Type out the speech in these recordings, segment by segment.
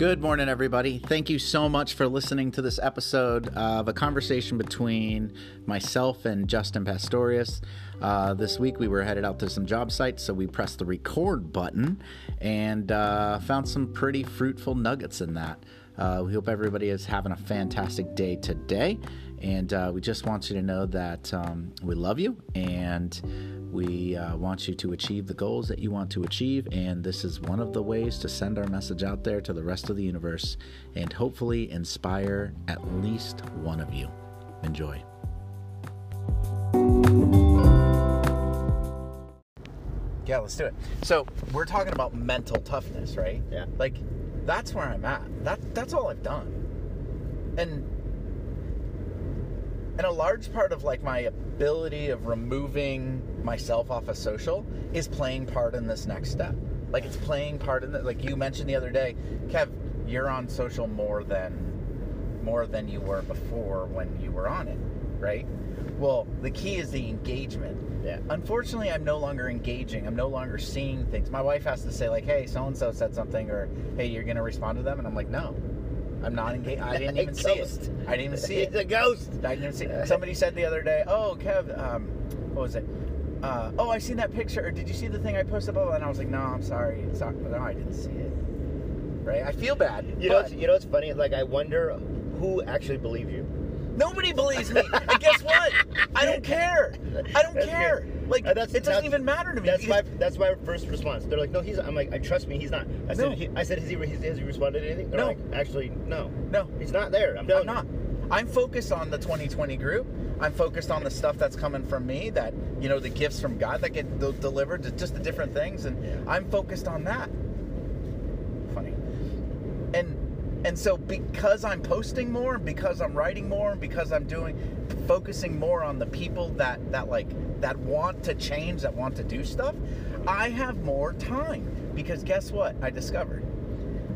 Good morning, everybody. Thank you so much for listening to this episode of a conversation between myself and Justin Pastorius. Uh, this week, we were headed out to some job sites, so we pressed the record button and uh, found some pretty fruitful nuggets in that. Uh, we hope everybody is having a fantastic day today. And uh, we just want you to know that um, we love you and we uh, want you to achieve the goals that you want to achieve. And this is one of the ways to send our message out there to the rest of the universe and hopefully inspire at least one of you. Enjoy. Yeah, let's do it. So, we're talking about mental toughness, right? Yeah. Like, that's where I'm at. That that's all I've done. And and a large part of like my ability of removing myself off of social is playing part in this next step. Like it's playing part in the like you mentioned the other day, Kev, you're on social more than more than you were before when you were on it, right? Well, the key is the engagement. Yeah. Unfortunately, I'm no longer engaging. I'm no longer seeing things. My wife has to say like, "Hey, so and so said something," or "Hey, you're gonna respond to them," and I'm like, "No, I'm not engaged. I didn't even see it. I didn't even see it. It's a ghost. I didn't see. it. Somebody said the other day, "Oh, Kev, um, what was it? Uh, oh, I seen that picture. Or did you see the thing I posted about?" And I was like, "No, I'm sorry. It's not, no, I didn't see it." Right? I feel bad. You know, you know what's funny? Like, I wonder who actually believes you. Nobody believes me. and guess what? I don't care. I don't That's care. good. Like Uh, that's- it doesn't even matter to me. That's my that's my first response. They're like, no, he's. I'm like, I trust me, he's not. I said, No. he, I said, has he, has he responded to anything? They're No. like, actually, no, no. he's not there. I'm I'm not. I'm focused on the 2020 group. I'm focused on the stuff that's coming from me, that you know, the gifts from God that get delivered, just the different things, and Yeah. I'm focused on that. Funny, and so because I'm posting more, because I'm writing more, because I'm doing, focusing more on the people that that like that want to change, that want to do stuff, I have more time. Because guess what? I discovered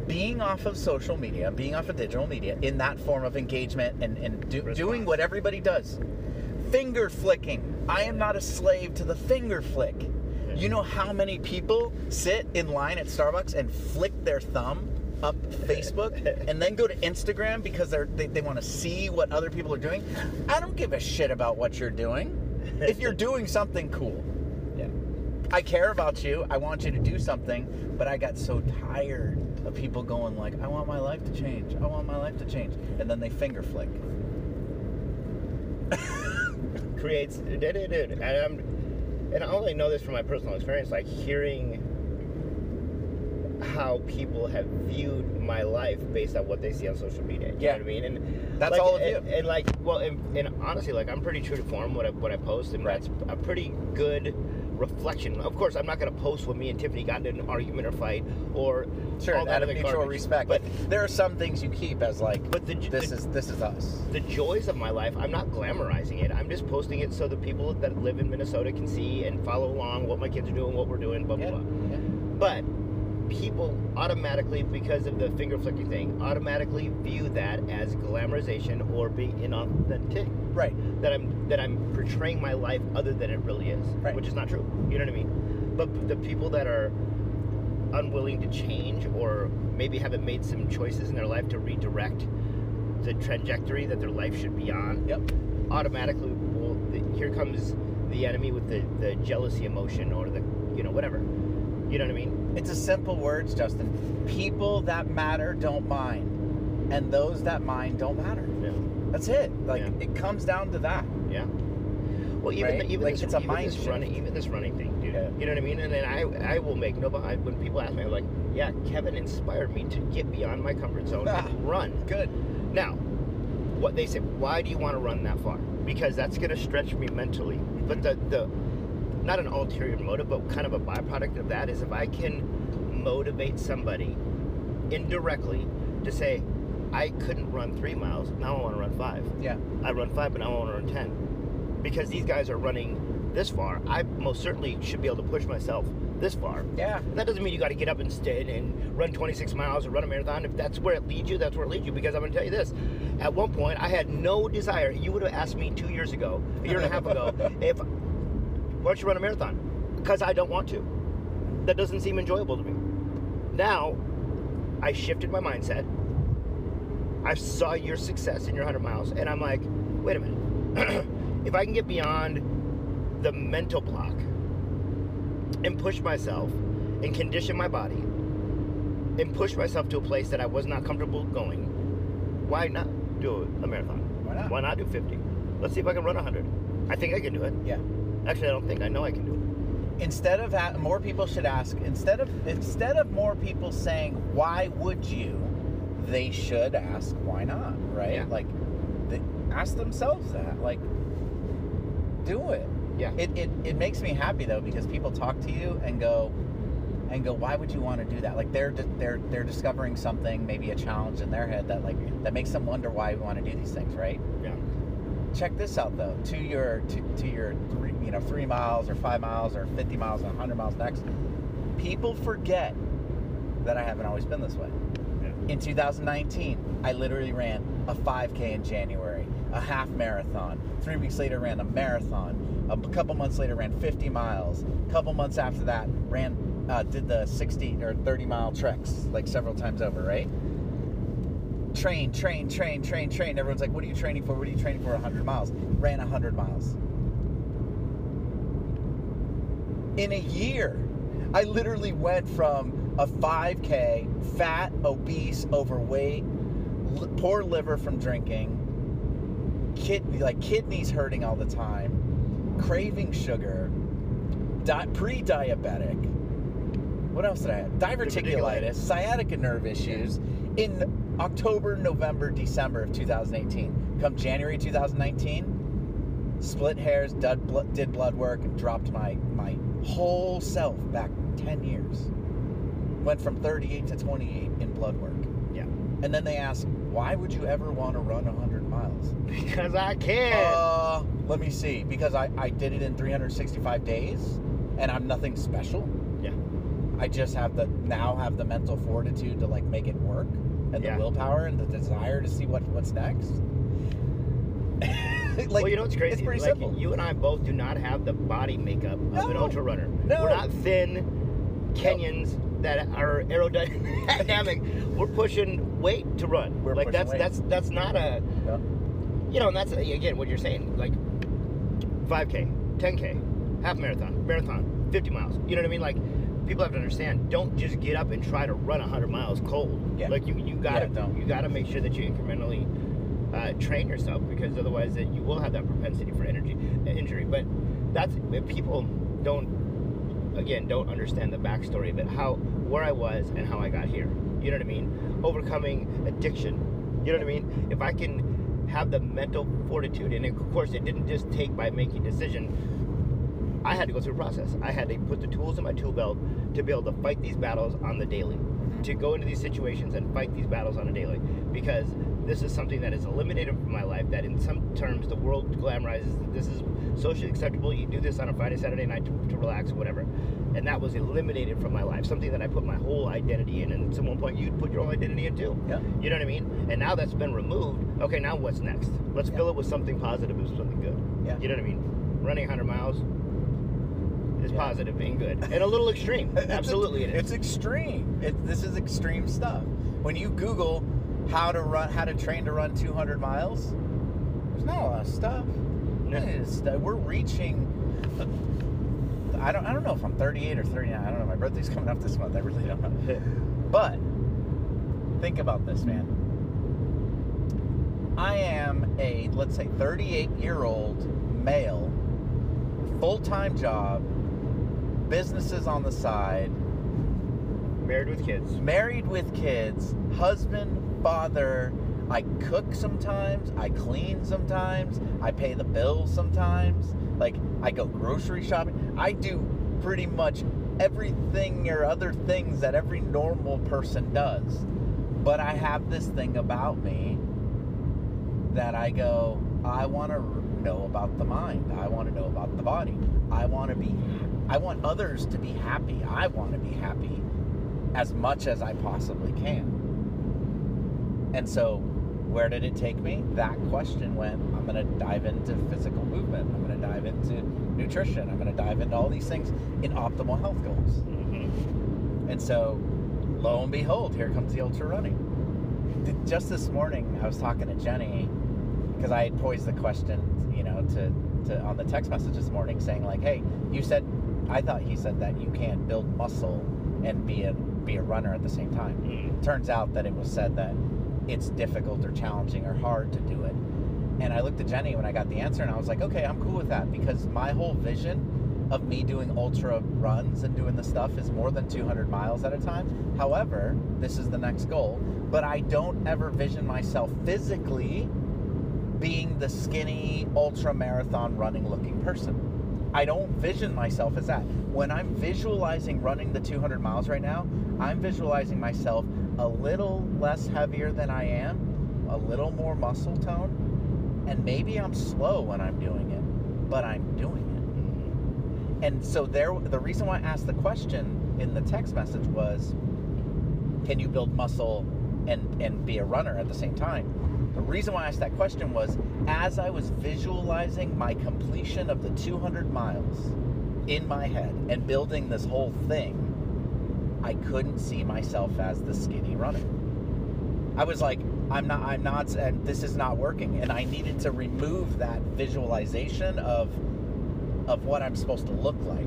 being off of social media, being off of digital media in that form of engagement and, and do, doing what everybody does. Finger flicking. I am not a slave to the finger flick. You know how many people sit in line at Starbucks and flick their thumb up Facebook and then go to Instagram because they're, they, they want to see what other people are doing? I don't give a shit about what you're doing. If you're doing something cool, Yeah. I care about you. I want you to do something, but I got so tired of people going like, "I want my life to change. I want my life to change," and then they finger flick. Creates, dude, dude, dude. And I'm, and I only know this from my personal experience. Like hearing how people have viewed my life based on what they see on social media. You Yeah. know what I mean? And That's like, all of and, you. And like, well, and, and honestly, like I'm pretty true to form what I what I post, and Right. that's a pretty good reflection. Of course, I'm not going to post when me and Tiffany got in an argument or fight or Sure, all that out of mutual garbage. respect. But But there are some things you keep as like, But the- this the- is this is us. the joys of my life, I'm not glamorizing it. I'm just posting it so the people that live in Minnesota can see and follow along what my kids are doing, what we're doing, blah blah Yeah, blah. yeah. But people automatically, because of the finger flicking thing, automatically view that as glamorization or being inauthentic. Right. That I'm that I'm portraying my life other than it really is, Right. which is not true. You know what I mean? But the people that are unwilling to change or maybe haven't made some choices in their life to redirect the trajectory that their life should be on Yep. automatically well the, here comes the enemy with the, the jealousy emotion or the you know whatever you know what i mean It's a simple words, Justin. People that matter don't mind, and those that mind don't matter. yeah That's it. Like Yeah. it comes down to that. yeah well even Right? the, even Like, this, it's a even mind this running even this running thing dude Yeah. you know what i mean and then i i will make no I, when people ask me i'm like yeah kevin inspired me to get beyond my comfort zone Ah. and run Good. Now, what they say, why do you want to run that far? Because that's going to stretch me mentally. But the, the, not an ulterior motive, but kind of a byproduct of that is if I can motivate somebody indirectly to say, I couldn't run three miles, now I want to run five. Yeah. I run five, but now I want to run 10. Because these guys are running this far, I most certainly should be able to push myself this far. Yeah. That doesn't mean you got to get up instead and run 26 miles or run a marathon. If that's where it leads you, that's where it leads you. Because I'm going to tell you this: at one point, I had no desire. You would have asked me two years ago, a year and a half ago, if why don't you run a marathon? Because I don't want to. That doesn't seem enjoyable to me. Now, I shifted my mindset. I saw your success in your 100 miles, and I'm like, wait a minute. if I can get beyond the mental block and push myself and condition my body and push myself to a place that I was not comfortable going, why not do a marathon? Why not? Why not do 50? Let's see if I can run 100. I think I can do it. Yeah. Actually, I don't think. I know I can do it. Instead of ha- more people should ask instead of instead of more people saying why would you, they should ask why not, right? Yeah. Like, they ask themselves that. Like, do it. Yeah. It, it it makes me happy though because people talk to you and go and go why would you want to do that like they're they're they're discovering something maybe a challenge in their head that like that makes them wonder why we want to do these things right Yeah. Check this out though to your to, to your three you know three miles or five miles or 50 miles and 100 miles next. People forget that i haven't always been this way. Yeah. in 2019 i literally ran a 5k in january a half marathon. Three weeks later ran a marathon. A couple months later ran 50 miles. A couple months after that ran uh, did the 60 or 30 mile treks like several times over right train train train train train. Everyone's like what are you training for? What are you training for? 100 miles. Ran 100 miles. In a year i literally went from a 5k fat obese overweight poor liver from drinking kid like kidneys hurting all the time craving sugar di- pre-diabetic. What else did i have? Diverticulitis. Sciatica nerve issues. In october november december of 2018 come january 2019 split hairs did blood, did blood work and dropped my my whole self back 10 years went from 38 to 28 in blood work Yeah. and then they ask why would you ever want to run 100 miles Because I can. uh, let me see because I, I did it in 365 days and i'm nothing special yeah. i just have the now have the mental fortitude to like make it work and Yeah. the willpower and the desire to see what what's next like well, you know what's crazy? it's pretty like, simple You and I both do not have the body makeup of an ultra runner. No. We're not thin Kenyans that are aerodynamic. We're pushing weight to run. We're like that's weight. that's that's not a Yeah. you know, and that's again what you're saying. Like 5K, 10K, half marathon, marathon, 50 miles. You know what I mean? Like people have to understand. Don't just get up and try to run 100 miles cold. Yeah. Like you you gotta Yeah, you gotta make sure that you incrementally uh, train yourself because otherwise that you will have that propensity for energy uh, injury. But that's if people don't again don't understand the backstory of it, how where I was and how I got here. You know what I mean? Overcoming addiction. You know what I mean? If I can have the mental fortitude, and of course it didn't just take by making decision. I had to go through a process. I had to put the tools in my tool belt to be able to fight these battles on the daily, to go into these situations and fight these battles on a daily. Because this is something that is eliminated from my life. That in some terms the world glamorizes that this is socially acceptable. You do this on a Friday, Saturday night to, to relax or whatever, and that was eliminated from my life. Something that I put my whole identity in, and at some point you'd put your own identity in too. Yeah. You know what I mean? And now that's been removed. Okay, now what's next? Let's Yeah. fill it with something positive and something good. Yeah. You know what I mean? Running 100 miles is Yeah. positive and good, and a little extreme. Absolutely, it is. It's extreme. It, this is extreme stuff. When you Google how to run, how to train to run 200 miles, there's not a lot of stuff. No. It is stuff. We're reaching. I don't. I don't know if I'm 38 or 39. I don't know. My birthday's coming up this month. I really don't know. But think about this, man. I am a let's say 38 year old male, full time job, businesses on the side, Married with kids. married with kids, husband, father. I cook sometimes, I clean sometimes, I pay the bills sometimes. Like I go grocery shopping. I do pretty much everything or other things that every normal person does. But I have this thing about me that I go, I want to know about the mind. I want to know about the body. I want to be I want others to be happy. I want to be happy as much as I possibly can. And so, where did it take me? That question went, I'm going to dive into physical movement. I'm going to dive into nutrition. I'm going to dive into all these things in optimal health goals. Mhm. And so, lo and behold, here comes the ultra running. Just this morning, I was talking to Jenny because I had posed the question, you know, to, to on the text message this morning, saying like, "Hey, you said, I thought he said that you can't build muscle and be a be a runner at the same time. Mm. Turns out that it was said that it's difficult or challenging or hard to do it. And I looked at Jenny when I got the answer, and I was like, okay, I'm cool with that because my whole vision of me doing ultra runs and doing the stuff is more than 200 miles at a time. However, this is the next goal, but I don't ever vision myself physically being the skinny ultra marathon running looking person. I don't vision myself as that. When I'm visualizing running the 200 miles right now, I'm visualizing myself a little less heavier than I am, a little more muscle tone, and maybe I'm slow when I'm doing it, but I'm doing it. Mm-hmm. And so there the reason why I asked the question in the text message was can you build muscle and and be a runner at the same time? The reason why I asked that question was as I was visualizing my completion of the 200 miles in my head and building this whole thing, I couldn't see myself as the skinny runner. I was like, I'm not, I'm not, and this is not working. And I needed to remove that visualization of, of what I'm supposed to look like.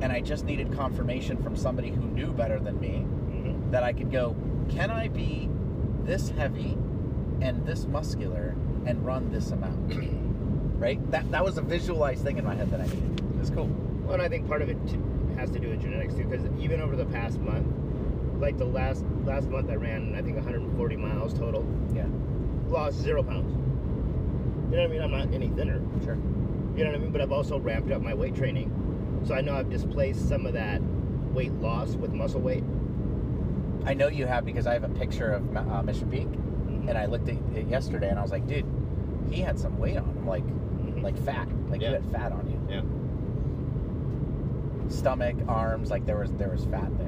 And I just needed confirmation from somebody who knew better than me Mhm. that I could go, can I be this heavy and this muscular and run this amount? right? That that was a visualized thing in my head that I needed. It was cool. Well, and I think part of it too, has to do with genetics too, because even over the past month, like the last last month, I ran I think 140 miles total, Yeah, lost zero pounds. You know what I mean? I'm not any thinner. sure. You know what I mean? But I've also ramped up my weight training, so I know I've displaced some of that weight loss with muscle weight. I know you have because I have a picture of uh, Mission Peak, and I looked at it yesterday and I was like, dude, he had some weight on him, like Mhm. like fat, like you had fat on you. yeah. Stomach, arms, like there was there was fat there,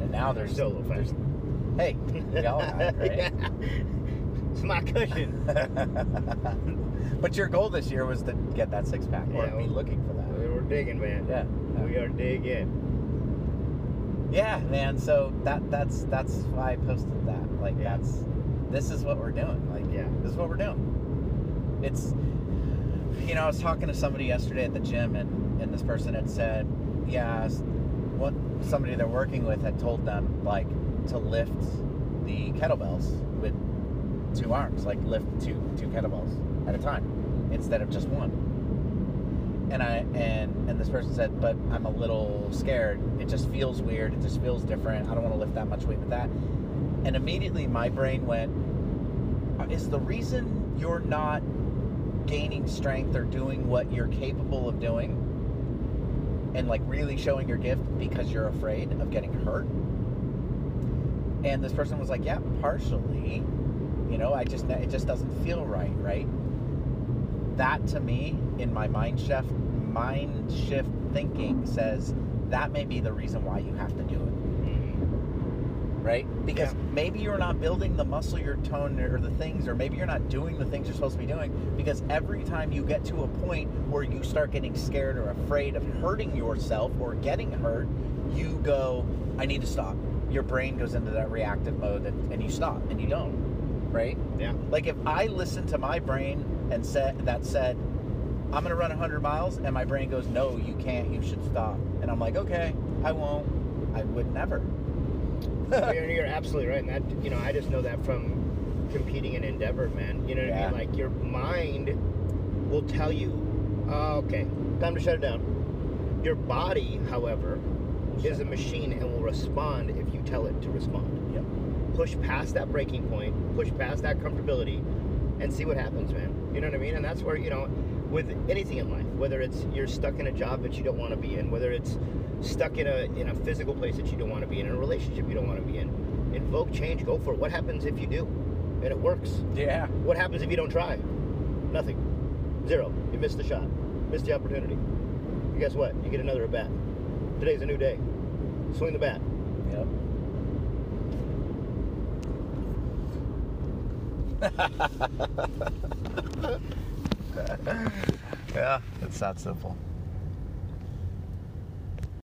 and now there's Still a little fat. there's- Hey, we all got it, right? yeah. It's my cushion. but your goal this year was to get that six pack or Yeah, be looking for that. We're digging, man. Yeah. We are digging. Yeah, man. So that that's that's why I posted that. Like Yeah. that's this is what we're doing. Like Yeah. this is what we're doing. It's you know, I was talking to somebody yesterday at the gym and and this person had said, yeah, what somebody they're working with had told them like to lift the kettlebells with two arms, like lift two two kettlebells at a time instead of just one. And I and and this person said, but I'm a little scared. It just feels weird. It just feels different. I don't want to lift that much weight with that. And immediately my brain went, uh, is the reason you're not gaining strength or doing what you're capable of doing and like really showing your gift because you're afraid of getting hurt? And this person was like, yeah, partially. You know, I just it just doesn't feel right, right? That to me, in my mind shift, mind shift thinking says that may be the reason why you have to do it. Right? Because Yeah. maybe you're not building the muscle you're tone or the things, or maybe you're not doing the things you're supposed to be doing. Because every time you get to a point where you start getting scared or afraid of hurting yourself or getting hurt, you go, I need to stop. Your brain goes into that reactive mode and, and you stop and you don't, right? Yeah. Like if I listened to my brain and said that said, I'm gonna run 100 miles, and my brain goes, No, you can't. You should stop. And I'm like, Okay, I won't. I would never. You're, you're absolutely right, and that you know I just know that from competing in Endeavor, man. You know what Yeah. I mean? Like your mind will tell you, oh, okay, time to shut it down. Your body, however, is a machine and will respond if you tell it to respond. Yep. Push past that breaking point, push past that comfortability, and see what happens, man. You know what I mean? And that's where you know, with anything in life, whether it's you're stuck in a job that you don't want to be in, whether it's stuck in a in a physical place that you don't want to be in, in a relationship you don't want to be in, invoke change, go for it. What happens if you do, and it works? Yeah. What happens if you don't try? Nothing. Zero. You missed the shot. Missed the opportunity. And guess what? You get another at bat. Today's a new day. Swing the bat. Yep. yeah, it's that simple.